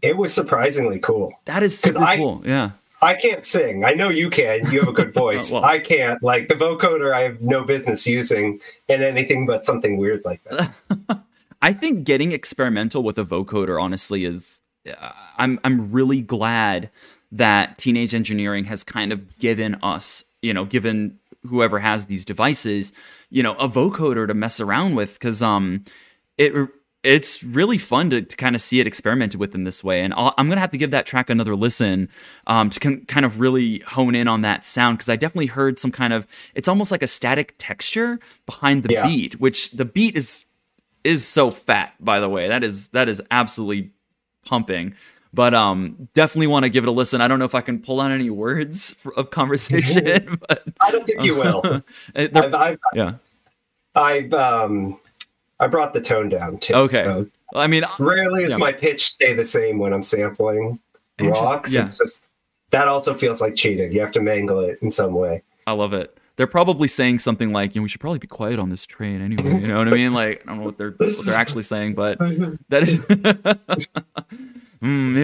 It was surprisingly cool. That is super I- cool. Yeah. I can't sing. I know you can. You have a good voice. Well. I can't. Like the vocoder, I have no business using in anything but something weird like that. I think getting experimental with a vocoder honestly is uh, I'm I'm really glad that teenage engineering has kind of given us, you know, given whoever has these devices, you know, a vocoder to mess around with cuz um it it's really fun to, to kind of see it experimented with in this way and I'll, i'm going to have to give that track another listen um, to con- kind of really hone in on that sound because i definitely heard some kind of it's almost like a static texture behind the Yeah. beat which the beat is is so fat by the way that is that is absolutely pumping but um definitely want to give it a listen i don't know if i can pull out any words for, of conversation but I don't think you will. I've, I've, yeah I've um, I brought the tone down too. okay So i mean rarely does Yeah. my pitch stay the same when I'm sampling rocks. yeah. It's just that also feels like cheating. You have to mangle it in some way. I love it they're probably saying something like, you know, we should probably be quiet on this train anyway. You know what I mean? Like, I don't know what they're what they're actually saying, but that is. mm,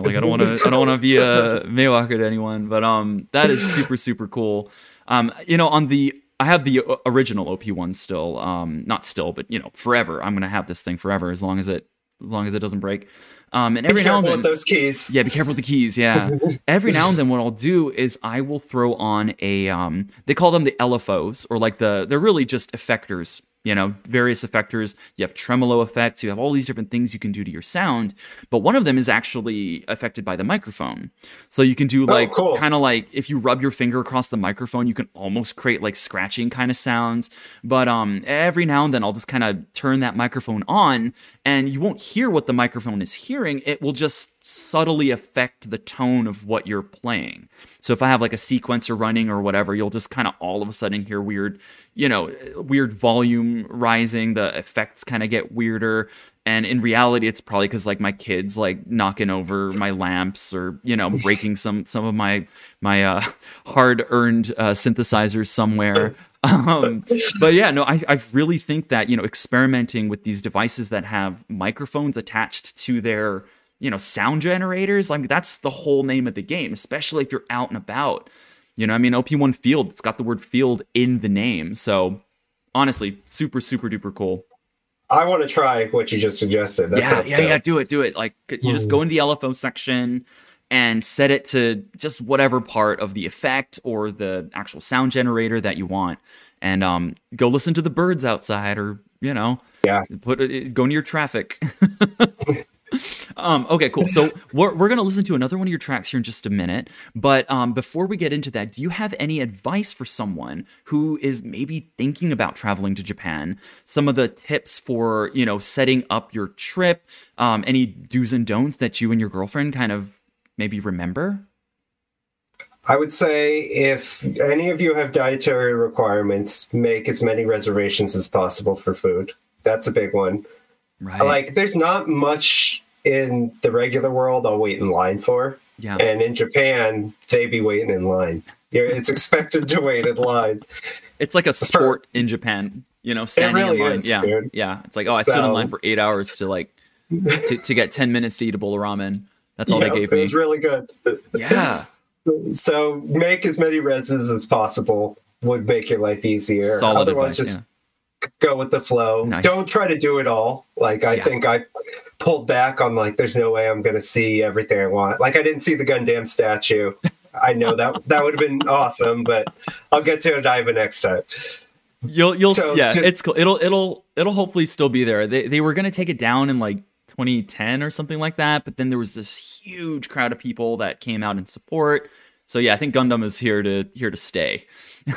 like I don't want to I don't want to be uh, a meiwaku to anyone, but um, that is super super cool. Um, you know, on the I have the original OP one still. Um, not still, but you know, forever. I'm gonna have this thing forever as long as it as long as it doesn't break. Um, and every be now and then, with those keys. yeah, be careful with the keys. Yeah. Every now and then, what I'll do is I will throw on a. Um, they call them the LFOs, or like the. They're really just effectors. You know, various effectors. You have tremolo effects. You have all these different things you can do to your sound. But one of them is actually affected by the microphone. So you can do like cool. kind of like if you rub your finger across the microphone, you can almost create like scratching kind of sounds. But um, every now and then, I'll just kind of turn that microphone on, and you won't hear what the microphone is hearing. It will just subtly affect the tone of what you're playing. So if I have like a sequencer running or whatever, you'll just kind of all of a sudden hear weird, you know, weird volume rising. The effects kind of get weirder. And in reality, it's probably because like my kids like knocking over my lamps or you know breaking some some of my my uh, hard earned uh, synthesizers somewhere. Um, but yeah, no, I, I really think that you know experimenting with these devices that have microphones attached to their you know sound generators like that's the whole name of the game especially if you're out and about you know i mean op1 field it's got the word field in the name so honestly super super duper cool I want to try what you just suggested. That yeah sounds yeah dope. yeah do it do it like you just go in the lfo section and set it to just whatever part of the effect or the actual sound generator that you want and um go listen to the birds outside or you know Yeah. put it go near traffic um okay cool so we're, we're gonna listen to another one of your tracks here in just a minute but um before we get into that do you have any advice for someone who is maybe thinking about traveling to japan some of the tips for you know setting up your trip um any do's and don'ts that you and your girlfriend kind of maybe remember I would say if any of you have dietary requirements, make as many reservations as possible for food. That's a big one. right Like, there's not much in the regular world I'll wait in line for. yeah And in Japan, they be waiting in line. It's expected to wait in line. It's like a sport in Japan, you know, standing really in line. is, yeah, dude. yeah. It's like, oh, I stood in line for eight hours to like to, to get ten minutes to eat a bowl of ramen. That's all Yeah, they gave me. it was really good. yeah, So make as many reses as possible would make your life easier. solid Otherwise, advice. just go with the flow. Nice. Don't try to do it all. Like I Yeah. think I pulled back on like there's no way I'm gonna see everything I want. Like I didn't see the Gundam statue. I know that that would have been awesome, but I'll get to Odaiba next time. You'll you'll So yeah. just- it's cool. It'll it'll it'll hopefully still be there. They they were gonna take it down in like 2010 or something like that, but then there was this huge crowd of people that came out in support. So yeah, I think Gundam is here to here to stay.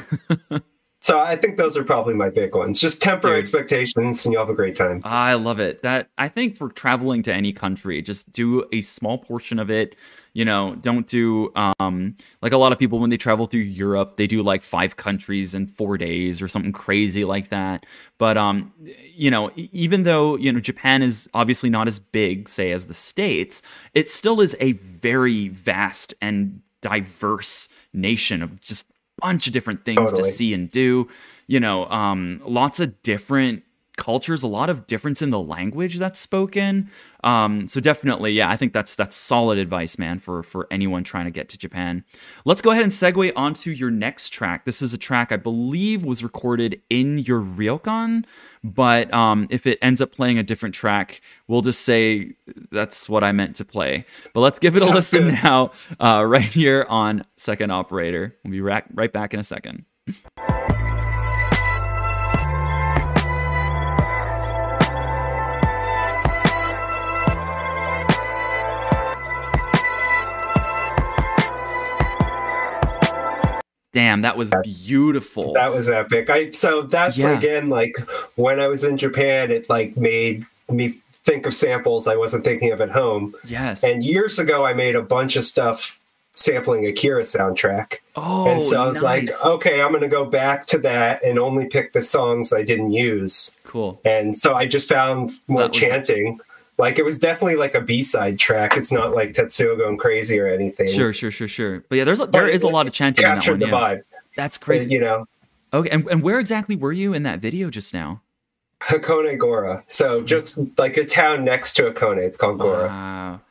So I think those are probably my big ones. Just temper Dude. expectations and you'll have a great time. I love it. That I think for traveling to any country, just do a small portion of it. You know, don't do um like a lot of people when they travel through Europe, they do like five countries in 4 days or something crazy like that. But um you know, even though, you know, Japan is obviously not as big say as the states, it still is a very vast and diverse nation of just bunch of different things Totally. to see and do. You know, um, lots of different cultures, a lot of difference in the language that's spoken. Um, so definitely, yeah, I think that's that's solid advice, man, for for anyone trying to get to Japan. Let's go ahead and segue onto your next track. This is a track I believe was recorded in your ryokan, but um, if it ends up playing a different track, we'll just say that's what I meant to play. But let's give it a listen good. now, uh, right here on Second Operator. We'll be right, right back in a second. Damn, that was beautiful. That was epic. I so that's Yeah. again like when I was in Japan, it like made me think of samples I wasn't thinking of at home. yes. And years ago, I made a bunch of stuff sampling Akira soundtrack. oh, and so I was like, okay, I'm going to go back to that and only pick the songs I didn't use. cool. And so I just found more chanting. Like it was definitely like a B side track. It's not like Tetsuo going crazy or anything. Sure, sure, sure, sure. But yeah, there's a, there But is a lot of chanting in that Captured one. the Yeah. vibe. That's crazy. You know, Okay, and, and where exactly were you in that video just now? Hakone Gora. So just like a town next to Hakone. It's called Gora. Wow.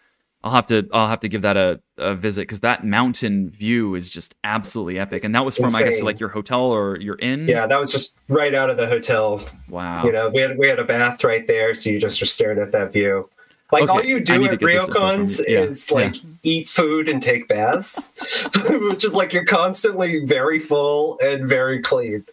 I'll have to I'll have to give that a, a visit because that mountain view is just absolutely epic. And that was from I guess like your hotel or your inn. Yeah, that was just right out of the hotel. Wow. You know, we had we had a bath right there, so you just were staring at that view. Like Okay, all you do at get this info from Ryokans you. Yeah, is like eat food and take baths, which is like you're constantly very full and very clean.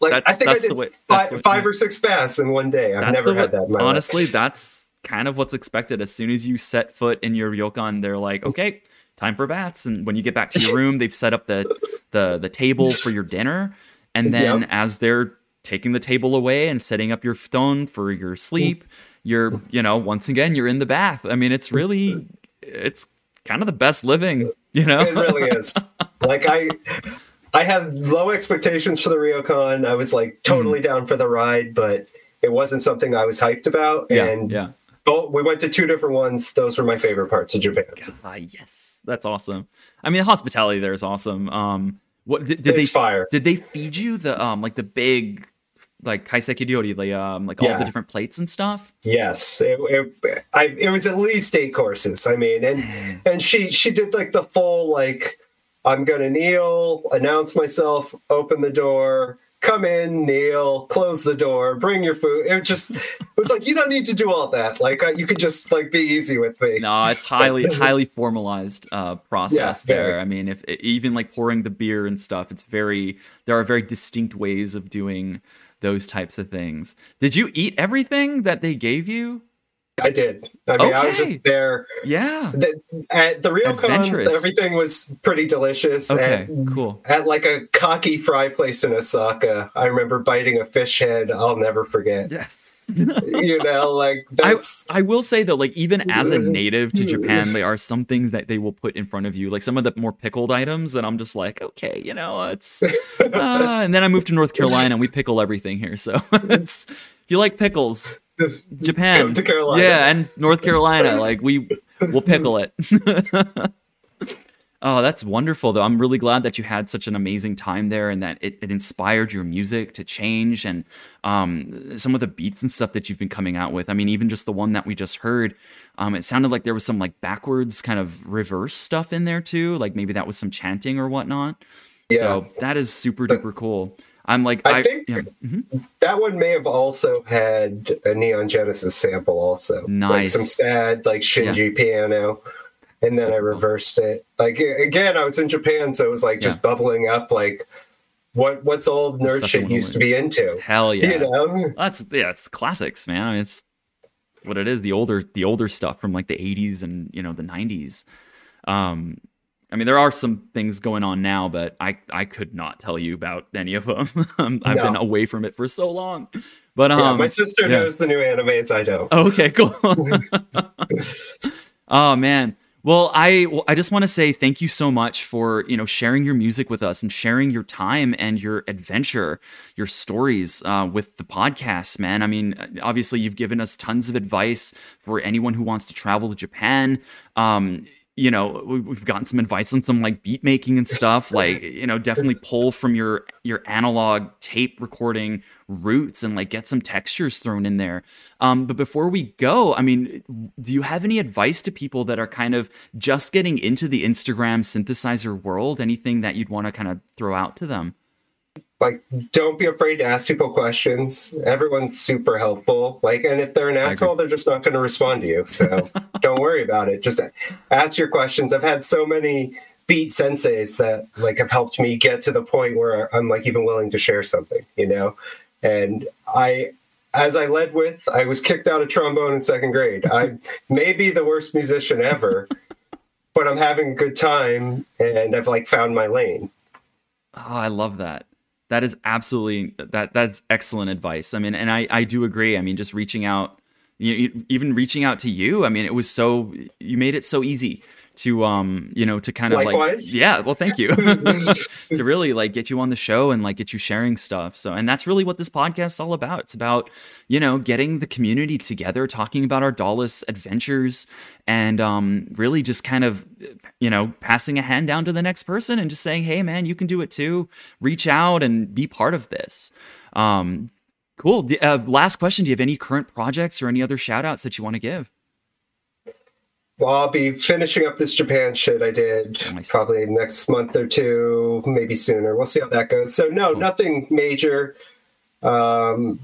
Like I think that's I did way- five, five or six baths in one day. I've That's never had way- that. In my life. honestly, that's kind of what's expected. As soon as you set foot in your ryokan, they're like, okay, time for bats. And when you get back to your room, they've set up the the the table for your dinner. And then Yep. as they're taking the table away and setting up your futon for your sleep, you're you know once again you're in the bath. I mean, it's really it's kind of the best living, you know. it really is. Like I, I had low expectations for the Ryokan. I was like totally Hmm. down for the ride, but it wasn't something I was hyped about. yeah, and yeah. Both, we went to two different ones. Those were my favorite parts of Japan. Ah, yes, that's awesome. I mean, the hospitality there is awesome. Um, what did, did they fire. Did they feed you the um like the big like kaiseki ryori, the um like all Yeah. the different plates and stuff? Yes, it, it, I, it was at least eight courses. I mean, and and she she did like the full like I'm gonna kneel, announce myself, open the door, come in, kneel, close the door, bring your food. It just it was like you don't need to do all that. Like uh, you could just like be easy with me. No, it's highly highly formalized uh process Yeah, there. I mean, if even like pouring the beer and stuff, it's very there are very distinct ways of doing those types of things. Did you eat everything that they gave you? I did. I mean, I was just there. Yeah. The, at the Ryokan, Adventurous. everything was pretty delicious. Okay, At, cool. at like a cocky fry place in Osaka, I remember biting a fish head. I'll never forget. Yes. you know, like I, I will say though, like even as a native to Japan, there are some things that they will put in front of you, like some of the more pickled items that I'm just like, okay, you know, it's. Uh, and then I moved to North Carolina, and we pickle everything here. So it's, if you like pickles, Japan, to Carolina. yeah, and North Carolina, like we will pickle it. Oh, that's wonderful, though. I'm really glad that you had such an amazing time there and that it, it inspired your music to change and um, some of the beats and stuff that you've been coming out with. I mean, even just the one that we just heard, um, it sounded like there was some like backwards kind of reverse stuff in there too. Like maybe that was some chanting or whatnot. yeah. So that is super duper cool. I'm like, I think- yeah, mhm. that one may have also had a Neon Genesis sample, also like Nice. some sad like Shinji piano, and then I reversed it. Like again, I was in Japan, so it was like just Yeah. bubbling up, like what what's old nerd Stuff shit used to be into. hell yeah. You know, That's yeah, it's classics, man. I mean, it's what it is. The older the older stuff from like the '80s and you know the '90s. Um, I mean, there are some things going on now, but I I could not tell you about any of them. Um, I've been away from it for so long. But um, yeah, my sister yeah. knows the new animes. I don't. Okay, cool. oh man. Well, I well, I just want to say thank you so much for you know sharing your music with us and sharing your time and your adventure, your stories uh, with the podcast, man. I mean, obviously you've given us tons of advice for anyone who wants to travel to Japan. Um, you know, we- we've gotten some advice on some like beat making and stuff. Like, you know, definitely pull from your your analog tape recording roots and like get some textures thrown in there. Um, but before we go, I mean, do you have any advice to people that are kind of just getting into the Instagram synthesizer world? Anything that you'd want to kind of throw out to them? Like don't be afraid to ask people questions. Everyone's super helpful. Like and if they're an asshole they're just not going to respond to you. So don't worry about it. Just ask your questions. I've had so many beat senseis that like have helped me get to the point where i'm like even willing to share something you know? And i as i led with i was kicked out of trombone in second grade. I may be the worst musician ever but i'm having a good time and i've like found my lane. Oh, I love that. That is absolutely that. That's excellent advice. I mean, and I I do agree. I mean, just reaching out, you, even reaching out to you. I mean, it was so you made it so easy to um you know to kind of Likewise. like yeah well thank you. To really like get you on the show and like get you sharing stuff. So and that's really what this podcast is all about. It's about you know getting the community together talking about our DAWless adventures and um really just kind of you know passing a hand down to the next person and just saying hey man you can do it too. Reach out and be part of this. Um cool. Uh, last question. Do you have any current projects or any other shout outs that you want to give well, I'll be finishing up this Japan shit I did nice. probably next month or two, maybe sooner. We'll see how that goes. So, no, cool. nothing major. Um,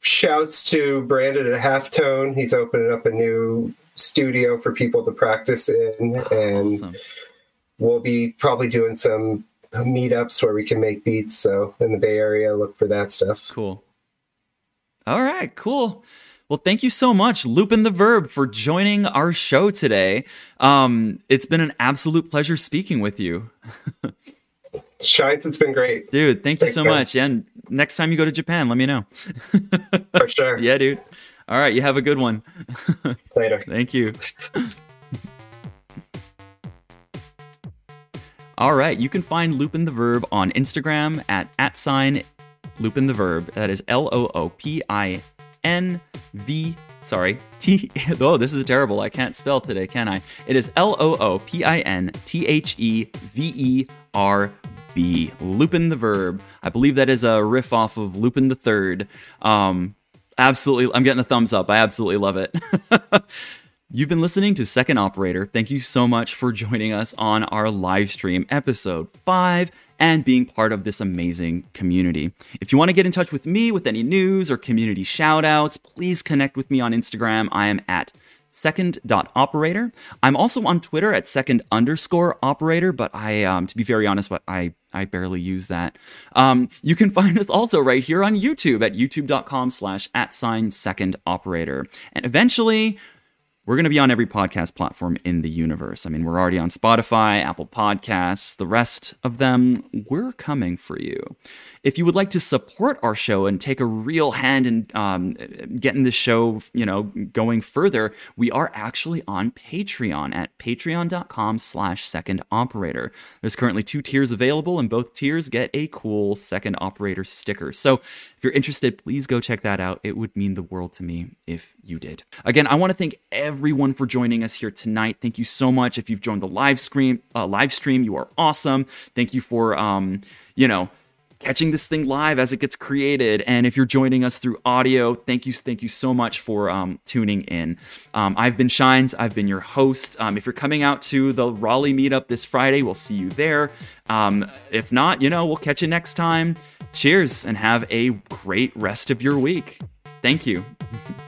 shouts to Brandon at Halftone. He's opening up a new studio for people to practice in. And awesome. we'll be probably doing some meetups where we can make beats. So, in the Bay Area, look for that stuff. Cool. All right, cool. Well, thank you so much, Loopintheverb, for joining our show today. Um, it's been an absolute pleasure speaking with you. Shines, it's been great. Dude, thank you so man. much. And next time you go to Japan, let me know. For sure. yeah, dude. All right, you have a good one. Later. Thank you. All right, you can find Loopintheverb on Instagram at at sign Loopintheverb. That is L O O P I N V, sorry, T, oh, this is terrible. I can't spell today, can I? It is L O O P I N T H E V E R B. Loopintheverb. I believe that is a riff off of Lupin the Third. Um, absolutely, I'm getting a thumbs up. I absolutely love it. You've been listening to Second Operator. Thank you so much for joining us on our live stream, episode five and being part of this amazing community. If you want to get in touch with me with any news or community shoutouts, please connect with me on Instagram. I am at second.operator. I'm also on Twitter at second underscore operator, but I, um, to be very honest, but I, I barely use that. Um, you can find us also right here on YouTube at youtube.com slash at sign second operator. And eventually, we're going to be on every podcast platform in the universe. I mean, we're already on Spotify, Apple Podcasts, the rest of them, we're coming for you. If you would like to support our show and take a real hand in um, getting the show, you know, going further, we are actually on Patreon at patreon.com slash second operator. There's currently two tiers available, and both tiers get a cool second operator sticker. So if you're interested, please go check that out. It would mean the world to me if you did. Again, I want to thank everyone for joining us here tonight. Thank you so much. If you've joined the live stream, uh, live stream, you are awesome. Thank you for, um, you know, catching this thing live as it gets created. And if you're joining us through audio, thank you, thank you so much for um, tuning in. Um, I've been Shines. I've been your host. Um, if you're coming out to the Raleigh meetup this Friday, we'll see you there. Um, if not, you know, we'll catch you next time. Cheers and have a great rest of your week. Thank you.